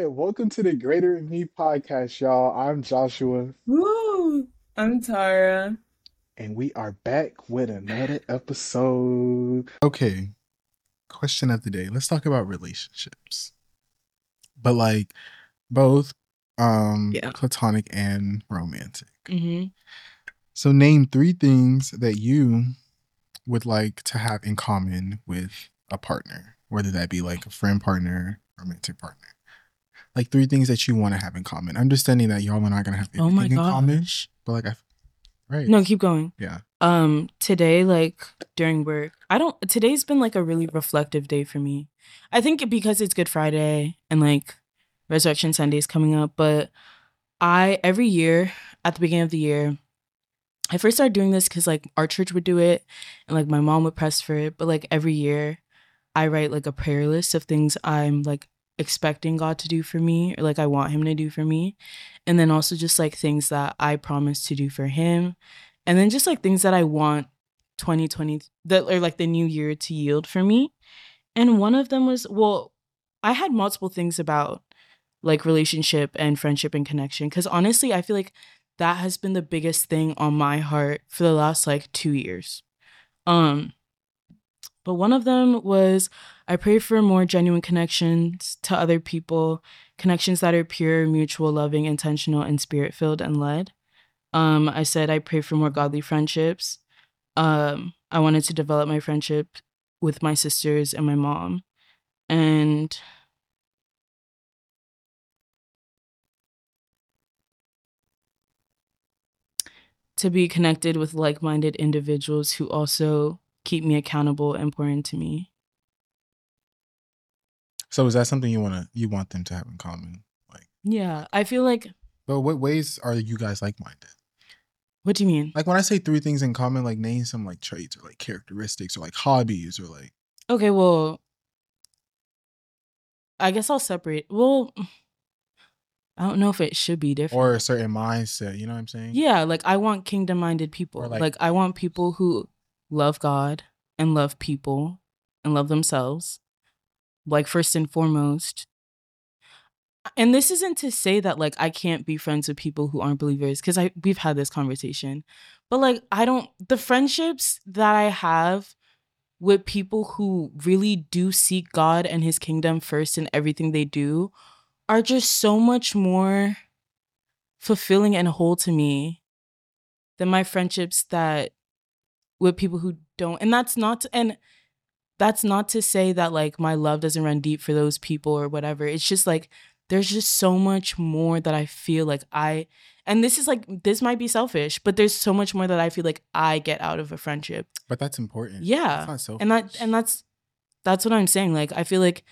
Hey, welcome to the Greater Me podcast, y'all. I'm Joshua, Woo! I'm Tara. and we are back with another episode. Okay, question of the day. Let's talk about relationships. But like both um Yeah. platonic and romantic. Mm-hmm. So name three things that you would like to have in common with a partner, whether that be like a friend partner, romantic partner. Like three things that you want to have in common. Understanding that y'all are not gonna have Oh everything my in common. But like I right. No, keep going. Yeah. Um, today, like during work, I don't. Today's been like a really reflective day for me. I think because it's Good Friday and like Resurrection Sunday is coming up, but I every year at the beginning of the year, I first started doing this because like our church would do it and like my mom would press for it. But like every year, I write like a prayer list of things I'm like expecting God to do for me or like I want Him to do for me. And then also just like things that I promise to do for Him. And then just like things that I want 2020 that or like the new year to yield for me. And one of them was, well, I had multiple things about like relationship and friendship and connection. Cause honestly, I feel like that has been the biggest thing on my heart for the last like two years. Um, but one of them was I pray for more genuine connections to other people, connections that are pure, mutual, loving, intentional, and spirit filled and led. Um, I said I pray for more godly friendships. Um, I wanted to develop my friendship with my sisters and my mom. And to be connected with like minded individuals who also keep me accountable important to me. So is that something you wanna you want them to have in common? Like Yeah, I feel like, but what ways are you guys like minded? what do you mean? Like when I say three things in common, like name some like traits or like characteristics or like hobbies or like Okay, well, I guess I'll separate. Well, I don't know if it should be different. or a certain mindset. You know what I'm saying? Yeah, like I want kingdom minded people. Like- like, I want people who love God and love people and love themselves. Like first and foremost. And this isn't to say that like I can't be friends with people who aren't believers cuz I we've had this conversation. But like I don't the friendships that I have with people who really do seek God and his kingdom first in everything they do are just so much more fulfilling and whole to me than my friendships that with people who don't and that's not and that's not to say that like my love doesn't run deep for those people or whatever it's just like there's just so much more that i feel like i and this is like this might be selfish but there's so much more that i feel like i get out of a friendship But that's important. yeah selfish. and that and that's that's what i'm saying like i feel like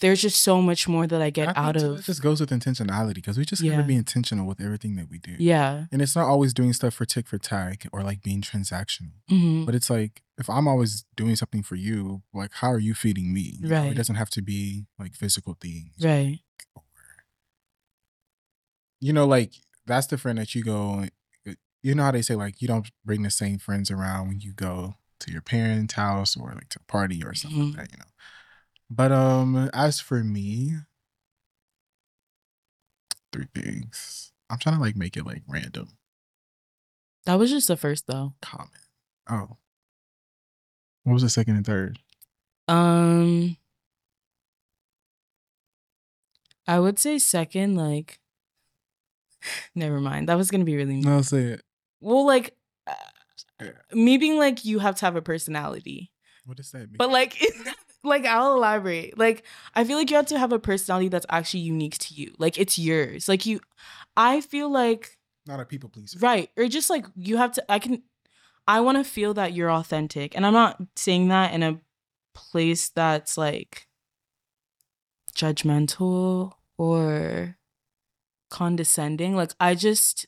there's just so much more that i get I out of It just goes with intentionality because we just Yeah. gotta be intentional with everything that we do. yeah And it's not always doing stuff for tick for tag or like being transactional. hmm But it's like if I'm always doing something for you, like how are you feeding me? You know, Right. It doesn't have to be like physical things. right Or, you know, like that's the friend that you go. You know how they say like you don't bring the same friends around when you go to your parents' house or like to a party or something Mhm. like that. You know. But um, as for me, three things. I'm trying to like make it like random, that was just the first though Comment. Oh, what was the second and third? Um, I would say second, like, never mind. That was gonna be really mean. No, say it. Well, like, uh, Yeah. me being like, you have to have a personality, What does that mean? but like, like I'll elaborate. Like, I feel like you have to have a personality that's actually unique to you. Like, it's yours. Like you, I feel like not a people pleaser. Right. Or just like you have to I can I want to feel that you're authentic. And I'm not saying that in a place that's like judgmental or condescending. Like I just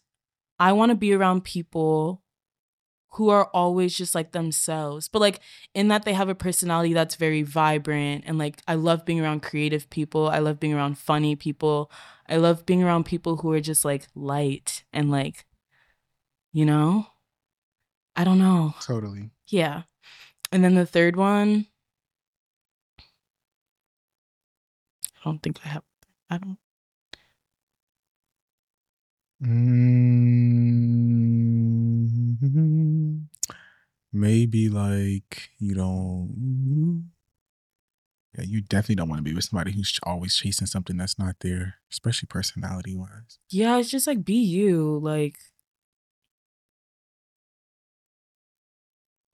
I want to be around people who are always just like themselves. But like in that they have a personality that's very vibrant and like I love being around creative people. I love being around funny people. I love being around people who are just like light and like you know? I don't know. Totally. Yeah. And then the third one I don't think I have I don't. Mm, maybe like you don't. Yeah, you definitely don't want to be with somebody who's always chasing something that's not there, especially personality wise. Yeah, it's just like be you. Like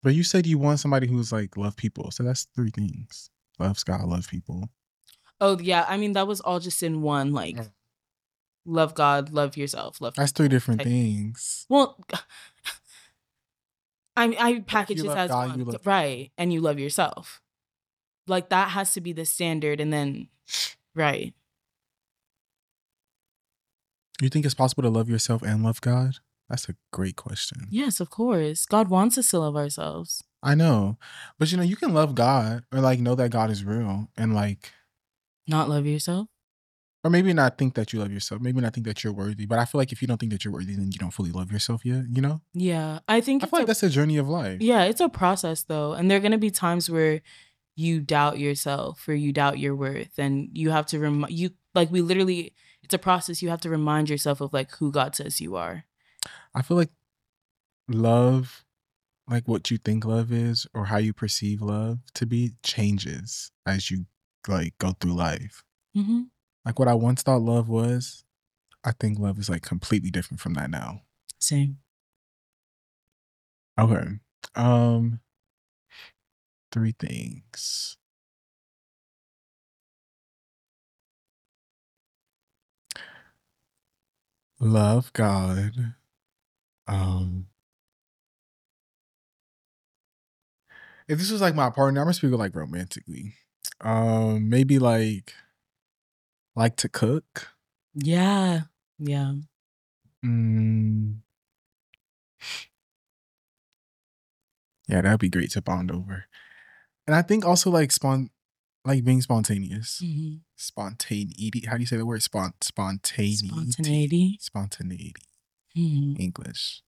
But you said you want somebody who's like love people, so that's three things: loves God, love people. oh yeah, I mean that was all just in one. Like Mm. Love God, love yourself, love. That's three different things. Well, I I package this as God, one, right, and you love yourself. Like that has to be the standard, and then right. You think it's possible to love yourself and love God? That's a great question. Yes, of course. God wants us to love ourselves. I know, but you know, you can love God or like know that God is real and like, Not love yourself. Or maybe not think that you love yourself. Maybe not think that you're worthy. But I feel like if you don't think that you're worthy, then you don't fully love yourself yet. You know, Yeah, I think I feel like a- that's a journey of life. Yeah, it's a process though. And there are going to be times where you doubt yourself or you doubt your worth and you have to rem you like we literally it's a process you have to remind yourself of like who God says you are. I feel like love, like what you think love is or how you perceive love to be, changes as you like go through life. Mhm. Like what I once thought love was, I think love is like completely different from that now. Same. Okay. Um three things. Love God. Um if this was like my partner, I'm gonna speak like romantically. Um maybe like like to cook. Yeah. Yeah. Mm. Yeah, that'd be great to bond over. And I think also like spon like being spontaneous. Mhm. Spontaneity. How do you say the word? Spon spontaneity. Spontaneity. Spontaneity. Mhm. English.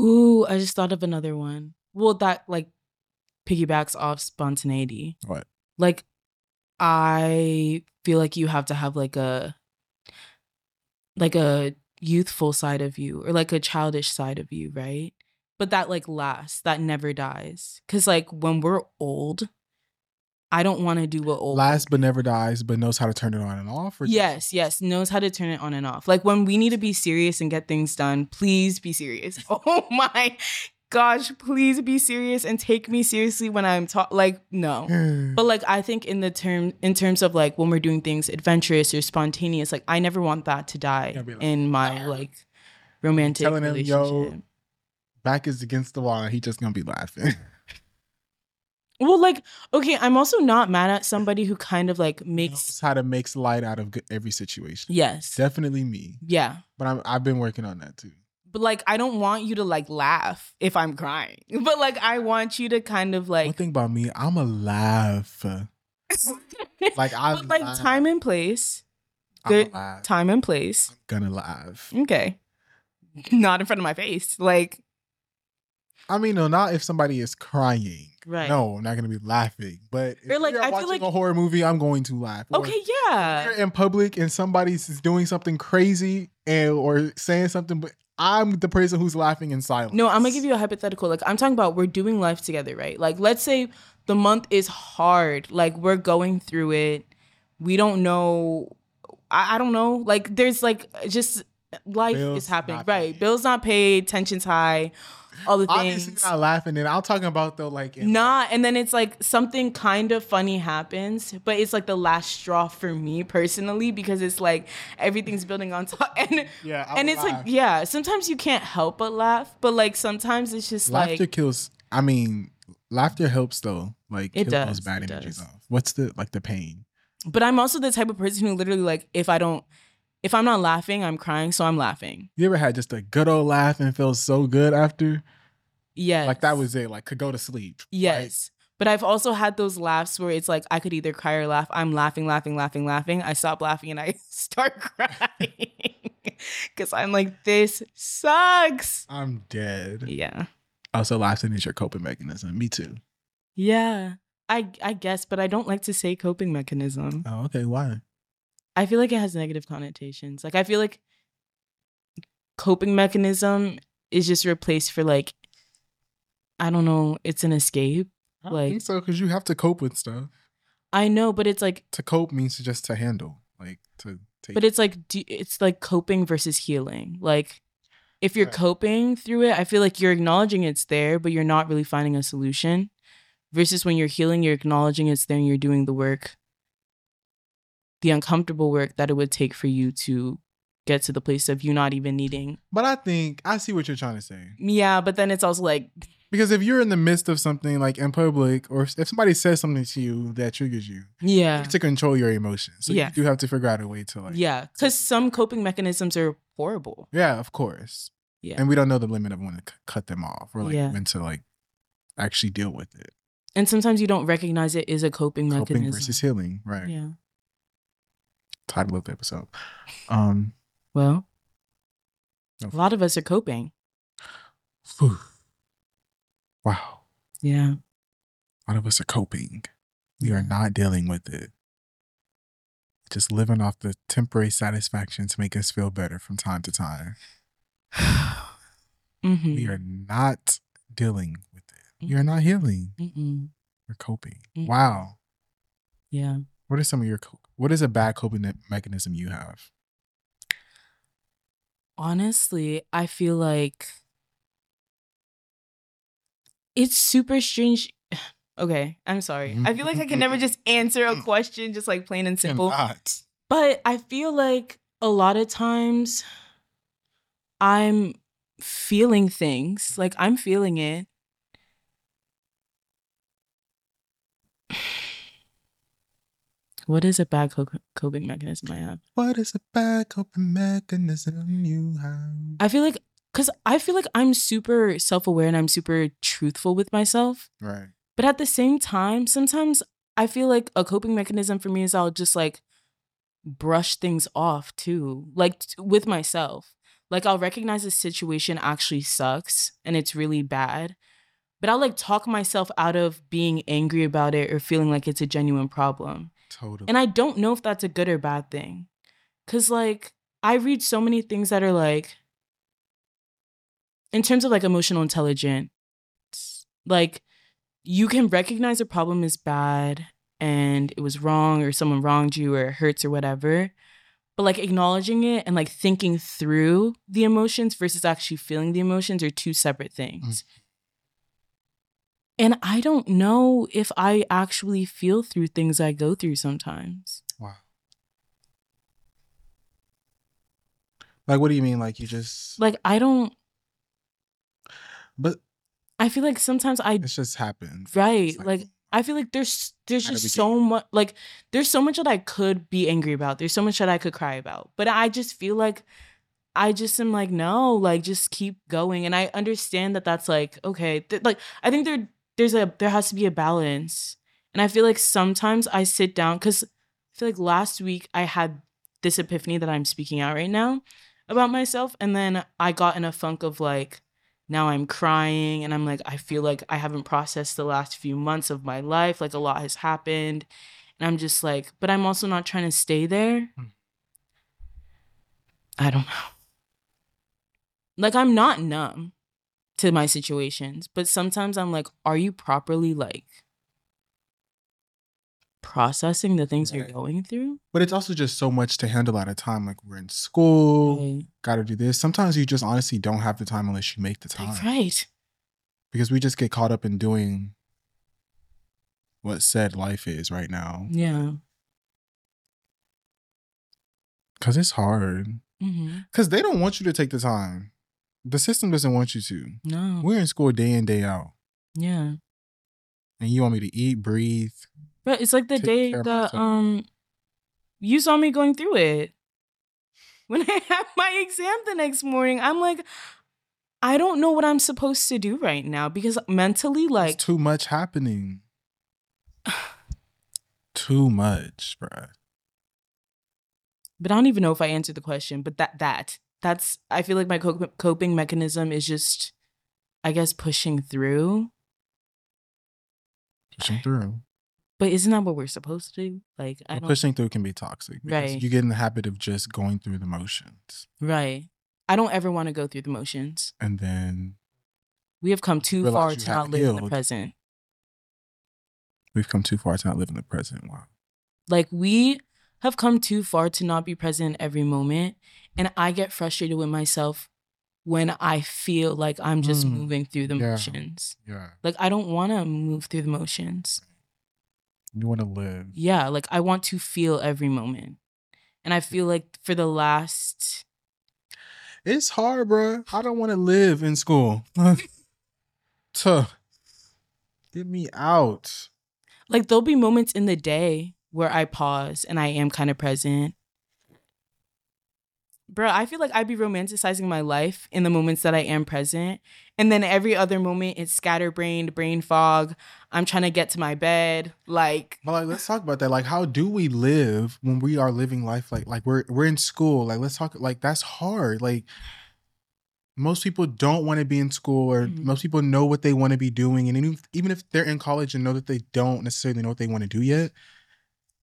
Ooh, I just thought of another one. Well, that like piggybacks off spontaneity. What? Like I feel like you have to have like a like a youthful side of you or like a childish side of you, right? But that like lasts, that never dies. Cause like when we're old, I don't want to do what old Last but never dies, but knows how to turn it on and off. Yes, yes, knows how to turn it on and off. Like when we need to be serious and get things done, please be serious. Oh my gosh, please be serious and take me seriously when I'm talk like no. But like I think in the term in terms of like when we're doing things adventurous or spontaneous, like I never want that to die like, in my ah. like romantic Telling him, yo, relationship. Back is against the wall, and he just gonna be laughing. Well, like okay, I'm also not mad at somebody who kind of like knows makes how to make light out of every situation. yes, Definitely me, yeah. but I'm, I've been working on that too. But like I don't want you to like laugh if I'm crying. But like I want you to kind of One like thing about me, I'm a laugh. Like I but, like laugh. time and place. I'm good. Time and place. gonna laugh. Okay. Not in front of my face. Like I mean, no, not if somebody is crying. Right. No, I'm not gonna be laughing. But if Or, like, you're I watching like- a horror movie, I'm going to laugh. Or okay, if you're yeah. in public and somebody's doing something crazy and or saying something, but I'm the person who's laughing in silence. No, I'm gonna give you a hypothetical. Like I'm talking about we're doing life together, right? Like let's say the month is hard. Like we're going through it. We don't know. I, I don't know. Like there's like just life Bills is happening, right? paid. Bills not paid, tensions high, all the Obviously, things. not laughing. And I'm talking about though, like Nah, and then it's like something kind of funny happens, but it's like the last straw for me personally because it's like everything's building on top, and Yeah, I and it's laugh. like yeah, sometimes you can't help but laugh, but like sometimes it's just laughter like laughter kills. I mean, laughter helps though. Like It kill those does, bad energies does. off. What's the like the pain? But I'm also the type of person who literally like if I don't, if I'm not laughing, I'm crying, so I'm laughing. You ever had just a good old laugh and felt so good after? Yes, Like that was it. Like could go to sleep. yes. But I've also had those laughs where it's like I could either cry or laugh. I'm laughing, laughing, laughing, laughing. I stop laughing and I start crying because I'm like, this sucks. I'm dead. Yeah, Also, laughing is your coping mechanism. Me too. yeah. I I guess, but I don't like to say coping mechanism. Oh, okay. Why? I feel like it has negative connotations. Like I feel like coping mechanism is just replaced for like I don't know, it's an escape. I Like- think so because you have to cope with stuff. I know, but it's like To cope means just to handle, like to take. but it's like do, it's like coping versus healing. Like if you're Right. coping through it, I feel like you're acknowledging it's there, but you're not really finding a solution. Versus when you're healing, you're acknowledging it's there and you're doing the work, the uncomfortable work that it would take for you to get to the place of you not even needing. but I think I see what you're trying to say. Yeah, but then it's also like, Because if you're in the midst of something like in public, or if somebody says something to you that triggers you, you yeah, have to control your emotions. So Yeah. you have to figure out a way to like. yeah, because some coping mechanisms are horrible. Yeah, of course. Yeah. And we don't know the limit of when to c- cut them off or like Yeah. when to like actually deal with it. And sometimes you don't recognize it is a coping Coping mechanism. versus healing, right? Yeah. Title of the episode. Um, Well, No. a lot of us are coping. whew. wow, Yeah. a lot of us are coping. We are not dealing with it. Just living off the temporary satisfaction to make us feel better from time to time. mm-hmm. We are not dealing with it. You are not healing. Mm-mm. We're coping. Mm. Wow. Yeah. What are some of your? co- What is a bad coping mechanism you have? Honestly, I feel like it's super strange. Okay, I'm sorry. Mm-hmm. I feel like I can never just mm-hmm. answer a mm-hmm. question just like plain and simple. Cannot. But I feel like a lot of times I'm feeling things. Like I'm feeling it. What is a bad co- coping mechanism I have? What is a bad coping mechanism you have? I feel like, because I feel like I'm super self aware and I'm super truthful with myself. Right. But at the same time, sometimes I feel like a coping mechanism for me is I'll just like brush things off too, like t- with myself. Like I'll recognize the situation actually sucks and it's really bad, but I'll like talk myself out of being angry about it or feeling like it's a genuine problem. Totally. And I don't know if that's a good or bad thing. Cause like I read so many things that are like in terms of like emotional intelligence, like you can recognize a problem is bad and it was wrong or someone wronged you or it hurts or whatever. But like acknowledging it and like thinking through the emotions versus actually feeling the emotions are two separate things. Mm-hmm. And I don't know if I actually feel through things I go through sometimes. wow. Like, what do you mean? Like, you just. Like I don't But I feel like sometimes I it's just happened. right, It's like I feel like there's there's How do we just so much like there's so much that I could be angry about. There's so much that I could cry about. But I just feel like I just am like no, like just keep going and I understand that that's like okay, th- like I think there there's a there has to be a balance. And I feel like sometimes I sit down cuz I feel like last week I had this epiphany that I'm speaking out right now about myself and then I got in a funk of like now I'm crying and I'm like, I feel like I haven't processed the last few months of my life. Like a lot has happened. And I'm just like, but I'm also not trying to stay there. Hmm. I don't know. Like I'm not numb to my situations, but sometimes I'm like, are you properly like processing the things you're going through? But it's also just so much to handle at a time. Like, we're in school, Right. got to do this. Sometimes you just honestly don't have the time unless you make the time. Like, right. Because we just get caught up in doing what said life is right now. Yeah. Because it's hard. hmm Because they don't want you to take the time. The system doesn't want you to. No. We're in school day in, day out. Yeah. And you want me to eat, breathe. But it's like the day that um you saw me going through it. When I have my exam the next morning, I'm like, I don't know what I'm supposed to do right now because mentally, like, it's too much happening. too much, bruh. but I don't even know if I answered the question. But that that that's I feel like my coping mechanism is just, I guess, pushing through. Pushing through. But isn't that what we're supposed to do? Like I pushing through can be toxic because Right. you get in the habit of just going through the motions, right. I don't ever want to go through the motions. and then We have come too far to not live in the present. we've come too far to not live in the present. Wow. Like we have come too far to not be present every moment. And I get frustrated with myself when I feel like I'm just Mm, moving through the yeah. motions. Yeah. Like I don't want to move through the motions. You want to live. Yeah, like I want to feel every moment. And I feel like for the last It's hard, bro. I don't want to live in school. Tuh. Get me out. like there'll be moments in the day where I pause and I am kind of present. Bro, I feel like I'd be romanticizing my life in the moments that I am present. And then every other moment it's scatterbrained, brain fog. I'm trying to get to my bed. Like, But like, let's talk about that. Like, how do we live when we are living life like like we're we're in school? Like, let's talk. Like, that's hard. Like, most people don't want to be in school, or Mhm. most people know what they want to be doing, and even even if they're in college and know that they don't necessarily know what they want to do yet,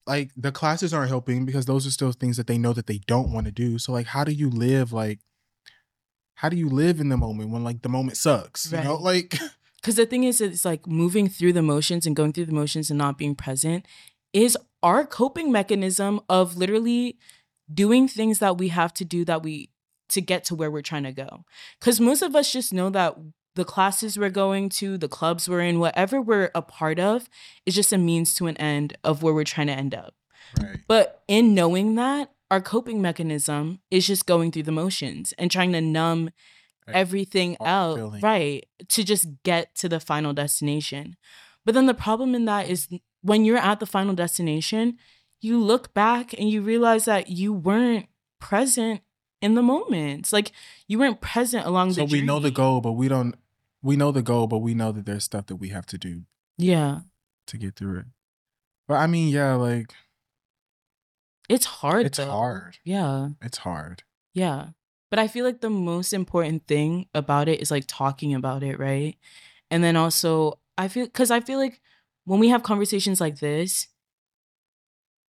like the classes aren't helping because those are still things that they know that they don't want to do. So, like, how do you live? Like, how do you live in the moment when like the moment sucks? You know, like. Because the thing is, it's like moving through the motions and going through the motions and not being present is our coping mechanism of literally doing things that we have to do that we to get to where we're trying to go. Because most of us just know that the classes we're going to, the clubs we're in, whatever we're a part of, is just a means to an end of where we're trying to end up. Right. But in knowing that, our coping mechanism is just going through the motions and trying to numb Right. everything All out, feeling. right, to just get to the final destination. But then the problem in that is when you're at the final destination, you look back and you realize that you weren't present in the moments. Like you weren't present along So the So we know the goal, but we don't. We know the goal, but we know that there's stuff that we have to do Yeah. to get through it. But I mean, yeah, like It's hard. it's though. hard. Yeah. It's hard. Yeah. But I feel like the most important thing about it is like talking about it, right? And then also, I feel because I feel like when we have conversations like this,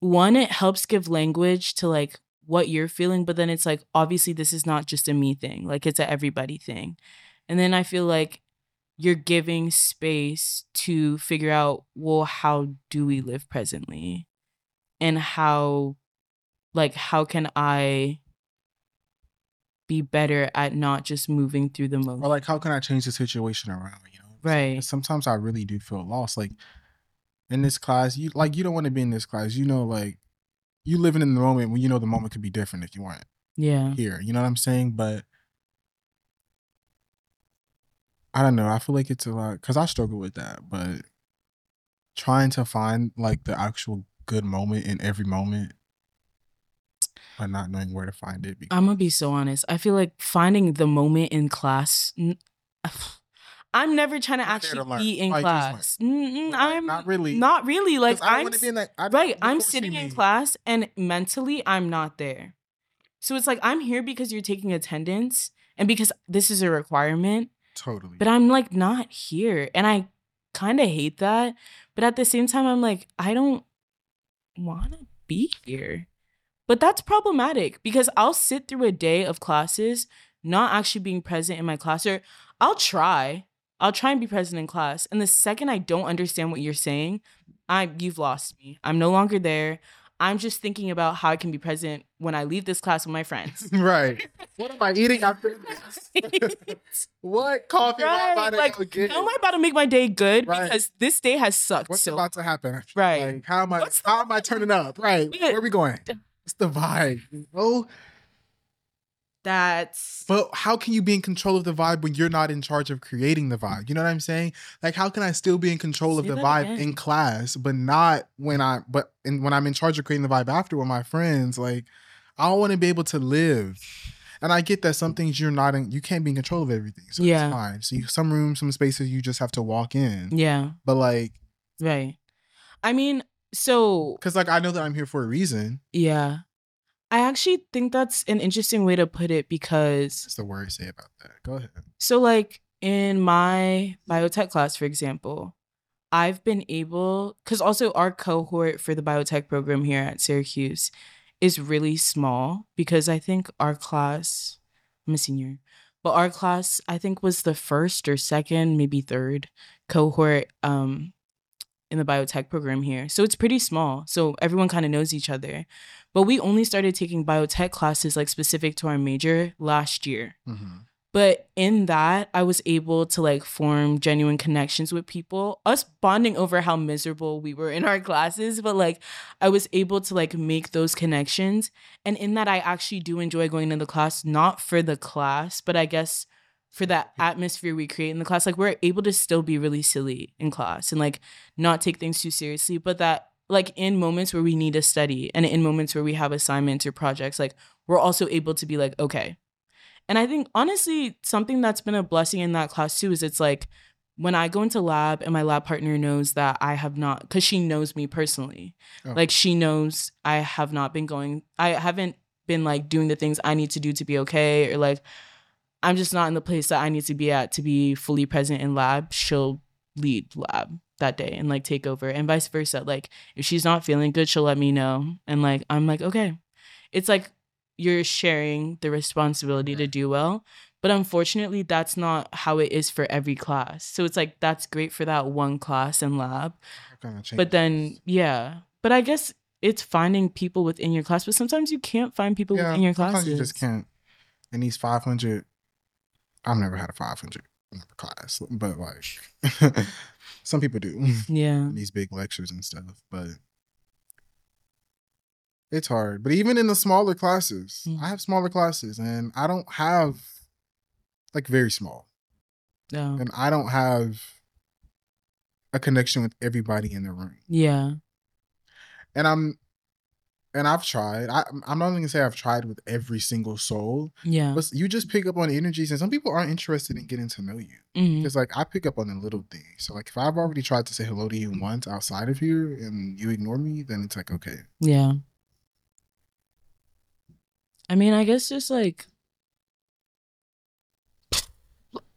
one, it helps give language to like what you're feeling, but then it's like, obviously, this is not just a me thing, like it's a everybody thing. And then I feel like you're giving space to figure out, well, how do we live presently? And how, like, how can I be better at not just moving through the moment? Or like, how can I change the situation around? You know, Right. Sometimes I really do feel lost. Like in this class, you like you don't want to be in this class. You know, like you living in the moment when you know the moment could be different if you weren't Yeah. here. You know what I'm saying? But I don't know. I feel like it's a lot because I struggle with that. But trying to find like the actual good moment in every moment, but not knowing where to find it. I'm gonna be so honest. I feel like finding the moment in class. I'm never trying to there to actually be in Like, class. Like, I'm not really. Not really. Like I I'm want be in that. I, right. I'm sitting in class and mentally I'm not there. So it's like I'm here because you're taking attendance and because this is a requirement, Totally. but I'm like not here. And I kind of hate that. But at the same time, I'm like, I don't want to be here. But that's problematic because I'll sit through a day of classes not actually being present in my class, or I'll try. I'll try and be present in class. And the second I don't understand what you're saying, I you've lost me. I'm no longer there. I'm just thinking about how I can be present when I leave this class with my friends. right. What am I eating after this? what coffee am I Right, about to like, go get? How am I about to make my day good? Right. Because this day has sucked. What's so about to happen? Right. Like, how am I? What's how am I turning up? Right. Yeah. Where are we going? What's the vibe? Oh, that's but how can you be in control of the vibe when you're not in charge of creating the vibe? You know what I'm saying? Like, how can I still be in control of the vibe again. in class, but not when I, but in, when I'm in charge of creating the vibe after with my friends? Like, I want to be able to live. And I get that some things you're not in, you can't be in control of everything. So Yeah. it's fine. So you, some rooms, some spaces you just have to walk in. yeah, But like, right. I mean, so because like I know that I'm here for a reason. yeah. I actually think that's an interesting way to put it because That's the word I say about that. Go ahead. So, like in my biotech class, for example, I've been able, because also our cohort for the biotech program here at Syracuse is really small because I think our class, I'm a senior, but our class I think was the first or second, maybe third cohort um, in the biotech program here. So it's pretty small. So everyone kind of knows each other. But we only started taking biotech classes like specific to our major last year. Mm-hmm. But in that, I was able to like form genuine connections with people, us bonding over how miserable we were in our classes. But like, I was able to like make those connections. And in that, I actually do enjoy going to the class, not for the class, but I guess for that atmosphere we create in the class. Like, we're able to still be really silly in class and like not take things too seriously, but that like in moments where we need to study and in moments where we have assignments or projects, like we're also able to be like, okay, and I think honestly, something that's been a blessing in that class too is it's like when I go into lab and my lab partner knows that I have not, because she knows me personally, Oh. like she knows I have not been going, I haven't been like doing the things I need to do to be okay, or like I'm just not in the place that I need to be at to be fully present in lab. She'll lead lab that day and like take over, and vice versa. Like if she's not feeling good, she'll let me know, and like I'm like okay. It's like you're sharing the responsibility to do well. But unfortunately, that's not how it is for every class. So it's like that's great for that one class and lab. But then, yeah. But I guess it's finding people within your class. But sometimes you can't find people yeah, within your class. sometimes you just can't. And these 500, I've never had a 500 class, but like some people do. Yeah. these big lectures and stuff, but it's hard. But even in the smaller classes, Mm. I have smaller classes and I don't have like very small. No. And I don't have a connection with everybody in the room. Yeah. And I'm and I've tried. I I'm not even gonna say I've tried with every single soul, Yeah. but you just pick up on energies and some people aren't interested in getting to know you. Mm-hmm. Because like I pick up on the little things. So like if I've already tried to say hello to you once outside of here and you ignore me, then it's like okay. Yeah. I mean, I guess just like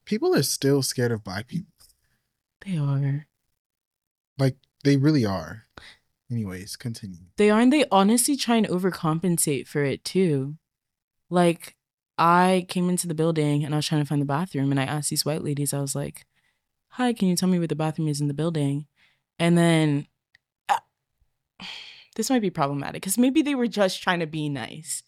People are still scared of black people. they are. Like they really are. Anyways, continue. They are and they honestly try and overcompensate for it too. Like I came into the building and I was trying to find the bathroom and I asked these white ladies, I was like, Hi, can you tell me where the bathroom is in the building? And then uh, this might be problematic because maybe they were just trying to be nice.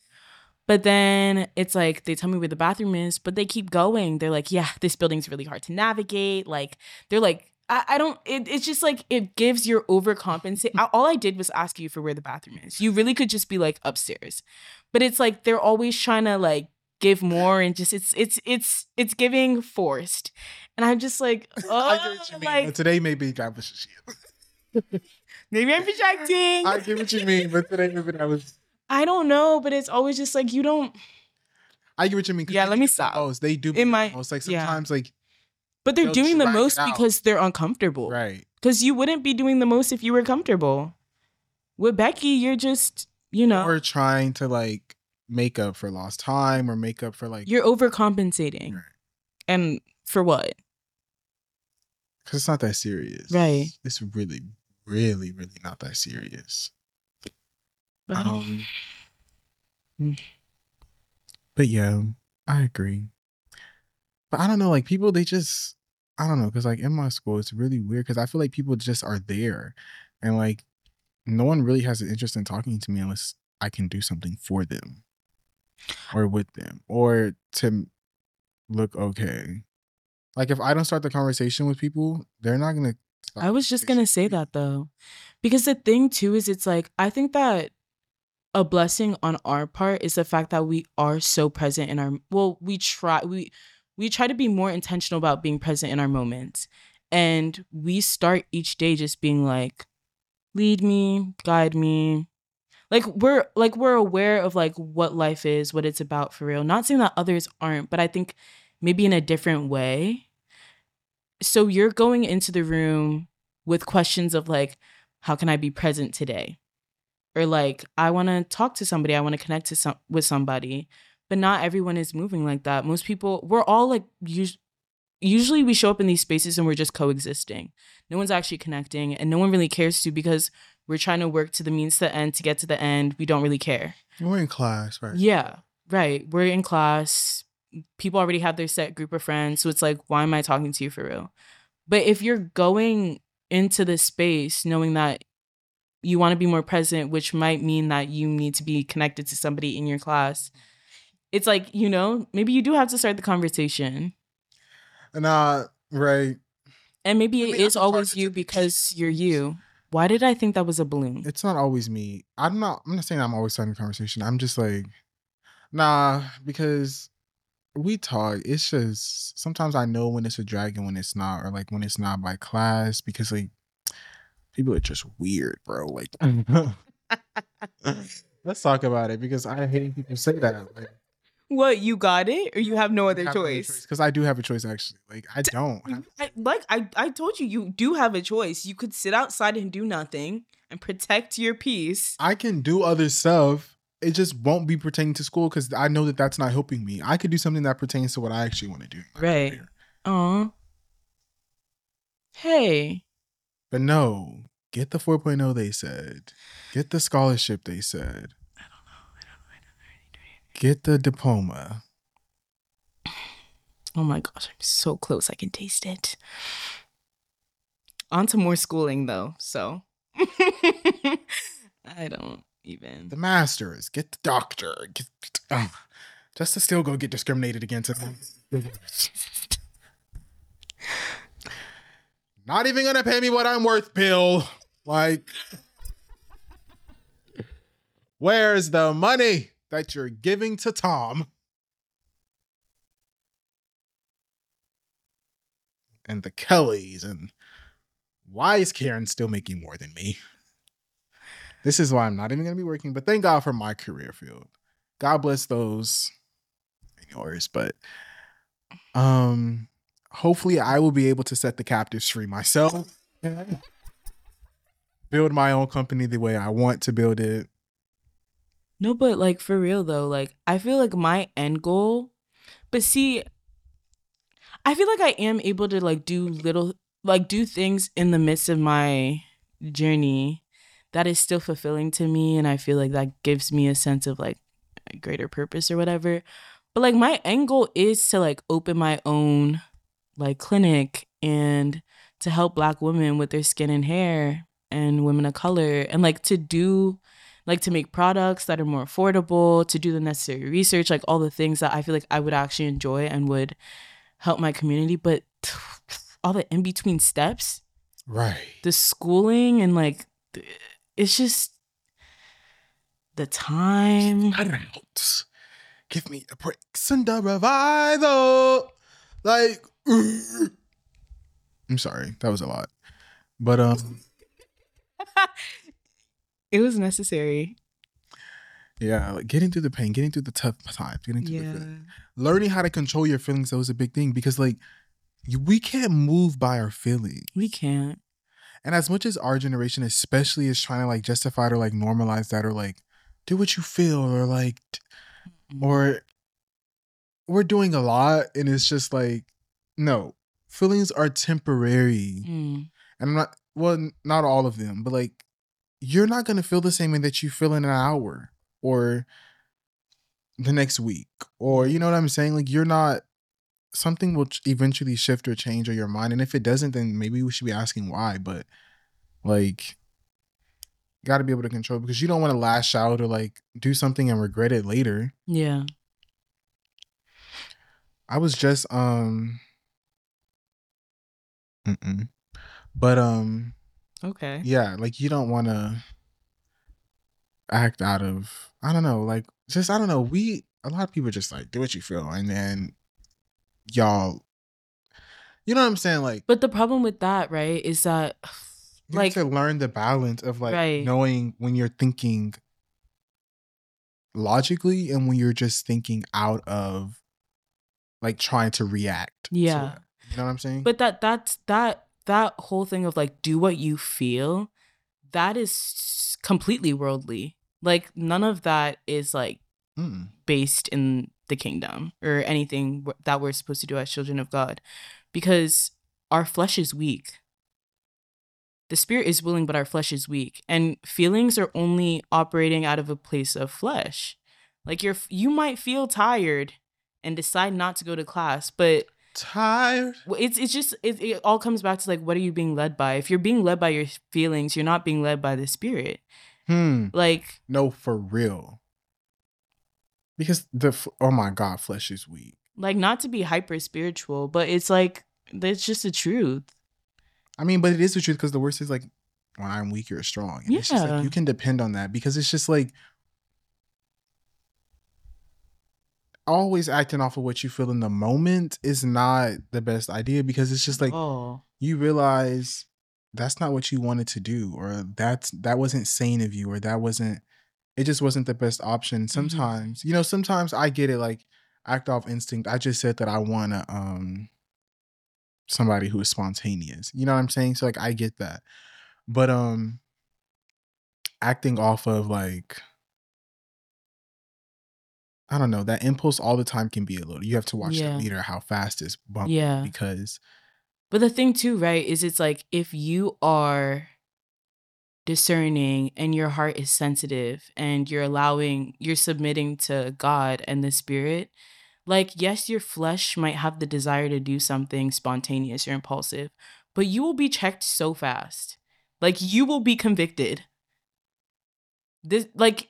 But then it's like they tell me where the bathroom is, but they keep going. They're like, yeah, this building's really hard to navigate. Like, they're like, I, I don't, it, it's just like it gives your overcompensate. All I did was ask you for where the bathroom is. You really could just be like upstairs. But it's like they're always trying to like give more and just, it's, it's, it's, it's giving forced. And I'm just like, oh, I you like, today maybe that was shit. maybe I'm projecting. I get what you mean, but today maybe that was I don't know, but it's always just like you don't. I get what you mean. Yeah, let me stop. Oh, They do It might- most. Like yeah. sometimes like But they're They'll doing the most because they're uncomfortable. right. Because you wouldn't be doing the most if you were comfortable. With Becky, you're just, you know, Or trying to like make up for lost time or make up for like you're overcompensating. Right. And for what? because it's not that serious. Right. It's really, really, really not that serious. But Um, but yeah, I agree. But I don't know, like people, they just, I don't know, because like in my school, it's really weird because I feel like people just are there, and like no one really has an interest in talking to me unless I can do something for them, or with them, or to look okay. Like if I don't start the conversation with people, they're not gonna. I was just going to say that though. Because the thing too is it's like, I think that a blessing on our part is the fact that we are so present in our, well, we try, we, we try to be more intentional about being present in our moments. And we start each day just being like, lead me, guide me. Like we're like we're aware of like what life is, what it's about for real. Not saying that others aren't, but I think maybe in a different way. So you're going into the room with questions of like, how can I be present today? Or like, I want to talk to somebody, I want to connect to some with somebody. But not everyone is moving like that. Most people, we're all like us- usually we show up in these spaces and we're just coexisting. No one's actually connecting and no one really cares to because we're trying to work to the means to the end to get to the end. We don't really care. We're in class, right? Yeah, right. We're in class. People already have their set group of friends. So it's like, why am I talking to you for real? But if you're going into this space knowing that you want to be more present, which might mean that you need to be connected to somebody in your class, it's like, you know, maybe you do have to start the conversation. Nah, uh, right. And maybe I it mean, is I'm a part always you because you're you. Why did I think that was a balloon? It's not always me. I'm not. I'm not saying I'm always starting the conversation. I'm just like, nah, because we talk. It's just sometimes I know when it's a drag and when it's not, or like when it's not by class, because like people are just weird, bro. Like, let's talk about it because I hate people say that. Like, What, you got it? Or you have no other choice? Because I do have a choice, actually. Like, I don't. I, like I, I told you, you do have a choice. You could sit outside and do nothing and protect your peace. I can do other stuff. It just won't be pertaining to school because I know that that's not helping me. I could do something that pertains to what I actually want to do. Right. Aw. Hey. But no, get the 4.0 they said. Get the scholarship they said. I don't know. I don't know. I don't know. Get the diploma. Oh my gosh, I'm so close. I can taste it. On to more schooling though, so I don't even. The masters. Get the doctor. Get, uh, just to still go get discriminated against. Not even gonna pay me what I'm worth, Bill. Like, where's the money that you're giving to Tom? And the Kellys, and why is Karen still making more than me? This is why I'm not even gonna be working, but thank God for my career field. God bless those and yours, but um hopefully I will be able to set the captives free myself. build my own company the way I want to build it. No, but like for real though, like I feel like my end goal, but see, I feel like I am able to like do little, like do things in the midst of my journey that is still fulfilling to me. And I feel like that gives me a sense of like a greater purpose or whatever. But like my end goal is to like open my own like clinic and to help black women with their skin and hair and women of color and like to do like to make products that are more affordable, to do the necessary research, like all the things that I feel like I would actually enjoy and would help my community. But all the in between steps, Right. the schooling and like it's just the time. Cut it out. Give me a break. Cinder revival. Like I'm sorry. That was a lot. But um It was necessary. yeah, like getting through the pain, getting through the tough times, getting through the Yeah. feelings. learning how to control your feelings that was a big thing because like you, we can't move by our feelings. We can't. And as much as our generation especially is trying to like justify it or like normalize that or like do what you feel or like t- or we're doing a lot and it's just like no feelings are temporary Mm. and i'm not well not all of them but like you're not going to feel the same way that you feel in an hour or the next week or you know what i'm saying like you're not something will eventually shift or change or your mind and if it doesn't then maybe we should be asking why but like got to be able to control because you don't want to lash out or like do something and regret it later Yeah. I was just um mm-mm. but um Okay. yeah, like you don't want to act out of I don't know, like just I don't know, we a lot of people just like do what you feel and then y'all you know what I'm saying like But the problem with that, right, is that you like to learn the balance of like Right. knowing when you're thinking logically and when you're just thinking out of like trying to react. to Yeah. it. You know what I'm saying? But that that's that that whole thing of like do what you feel, that is completely worldly. Like none of that is like Mm. based in the kingdom or anything that we're supposed to do as children of God. because our flesh is weak. The spirit is willing, but our flesh is weak. And feelings are only operating out of a place of flesh. Like you're you might feel tired and decide not to go to class, but Tired. well, it's it's just it, it all comes back to like what are you being led by? If you're being led by your feelings, you're not being led by the spirit. Hmm. Like No, for real. Because the oh my god, flesh is weak. like not to be hyper spiritual, but it's like that's just the truth. I mean, but it is the truth because the worst is like when I'm weak, you're strong. And it's just Yeah. like you can depend on that because it's just like always acting off of what you feel in the moment is not the best idea because it's just like oh you realize that's not what you wanted to do or that's that wasn't sane of you or that wasn't it just wasn't the best option. Sometimes you know sometimes i get it like act off instinct. I just said that i want to um somebody who is spontaneous you know what i'm saying? So like i get that. But um acting off of like i don't know that impulse all the time can be a little you have to watch Yeah. the meter how fast it's bumping Yeah. because But the thing too, right, is it's like if you are discerning and your heart is sensitive and you're allowing you're submitting to God and the spirit, like yes, your flesh might have the desire to do something spontaneous or impulsive, but you will be checked so fast. Like you will be convicted. This like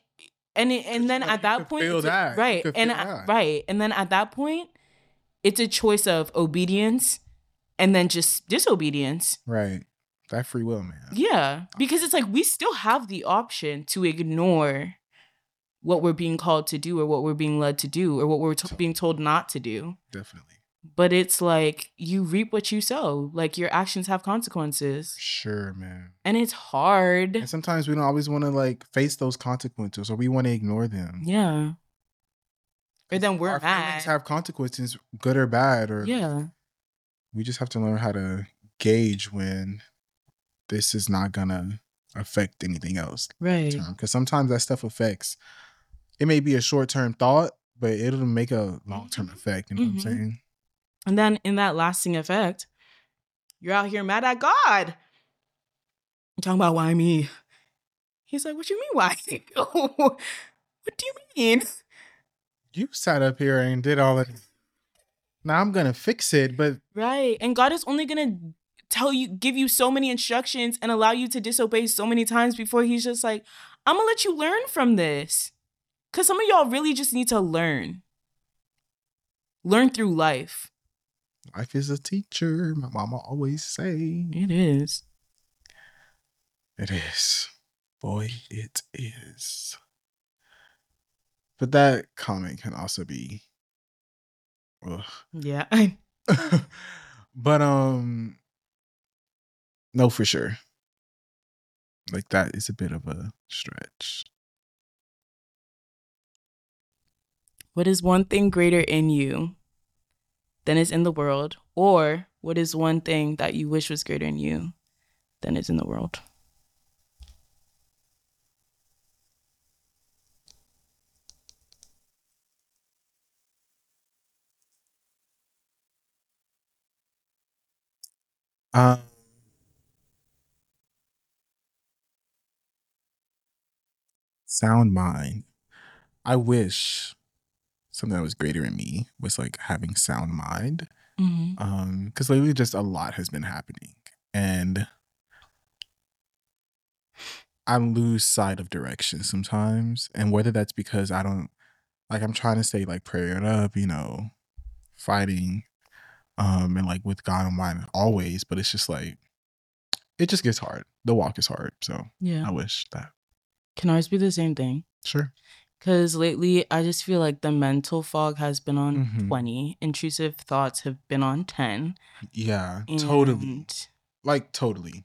and it, and then Like, at that point feel it's a- that. Right and I- right and then at that point it's a choice of obedience and then just disobedience. Right. That free will, man. Yeah, because it's like we still have the option to ignore what we're being called to do or what we're being led to do or what we're t- being told not to do. Definitely. But it's like you reap what you sow. Like your actions have consequences. Sure, man. And it's hard. And sometimes we don't always want to like face those consequences or we want to ignore them. Yeah. Or then we're Our mad. feelings have consequences, good or bad, or yeah. we just have to learn how to gauge when this is not gonna affect anything else. Right. Because sometimes that stuff affects. It may be a short term thought, but it'll make a long term Mhm. effect. You know Mhm. what I'm saying? And then in that lasting effect, you're out here mad at God. You're talking about why me? He's like, what you mean why? what do you mean? You sat up here and did all that. Now I'm gonna fix it, but Right. And God is only gonna tell you, give you so many instructions and allow you to disobey so many times before he's just like, I'm gonna let you learn from this. Cause some of y'all really just need to learn. Learn through life. Life is a teacher. My mama always say. It is. It is. Boy, it is. But that comment can also be ugh. Yeah. but um no for sure. Like that is a bit of a stretch. What is one thing greater in you than is in the world? Or what is one thing that you wish was greater in you than is in the world? Um sound mind. I wish something that was greater in me was like having sound mind. Mm-hmm. um because lately just a lot has been happening and i lose sight of direction sometimes and whether that's because i don't like i'm trying to stay like praying up you know fighting um and like with god on mind always but it's just like it just gets hard the walk is hard so Yeah. i wish that Can ours be the same thing? sure Because lately, I just feel like the mental fog has been on Mhm. 20, intrusive thoughts have been on 10. yeah totally like totally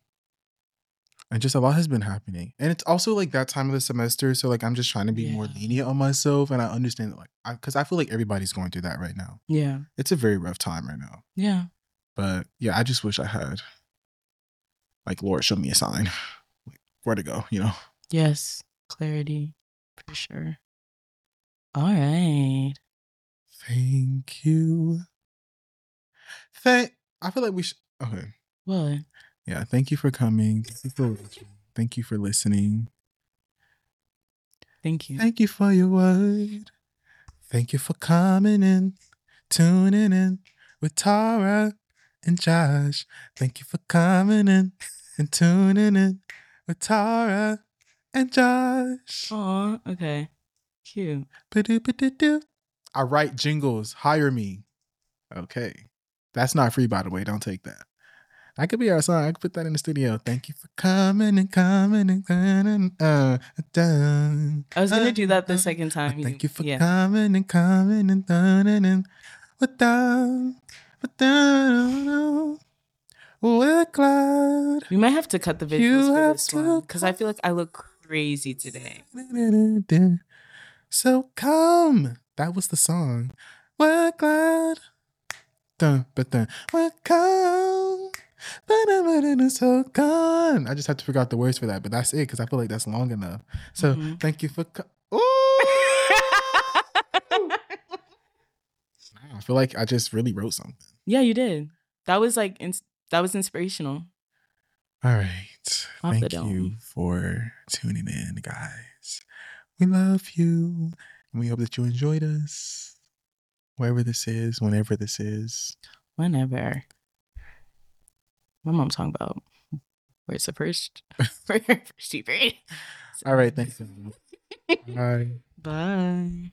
and just a lot has been happening and it's also like that time of the semester so like i'm just trying to be more lenient on myself and i understand that like because I, feel like everybody's going through that right now Yeah. it's a very rough time right now Yeah. but yeah i just wish i had like lord show me a sign like, where to go you know Yes. Clarity. For sure. All right. thank you thank I feel like we should. Okay. What? Yeah. Thank you for coming. Thank you for, thank you for listening. Thank you. Thank you for your word. Thank you for coming in, tuning in with Tara and Josh. Thank you for coming in and tuning in with Tara and Josh. Aw, okay. Cute. I write jingles. Hire me. Okay. That's not free, by the way. Don't take that. I could be our song. I could put that in the studio. Thank you for coming and coming and coming. Uh, I was gonna do that the uh, second time. Thank you for yeah. coming and coming and coming and without, without, we're glad. We might have to cut the You visuals for this one because I feel like I look crazy today. So come. That was the song. We're glad. Dun, but dun. We're come. Ba-da-ba-da-da, So come. I just have to figure out the words for that, but that's it because I feel like that's long enough. So Mhm. thank you for. Co- Ooh! I feel like I just really wrote something. yeah, you did. That was like that was inspirational. All right. Off Thank you for tuning in, guys. We love you. And we hope that you enjoyed us. Wherever this is, whenever this is. Whenever. My mom's talking about where's the first first. All right. Thanks. Bye. Bye.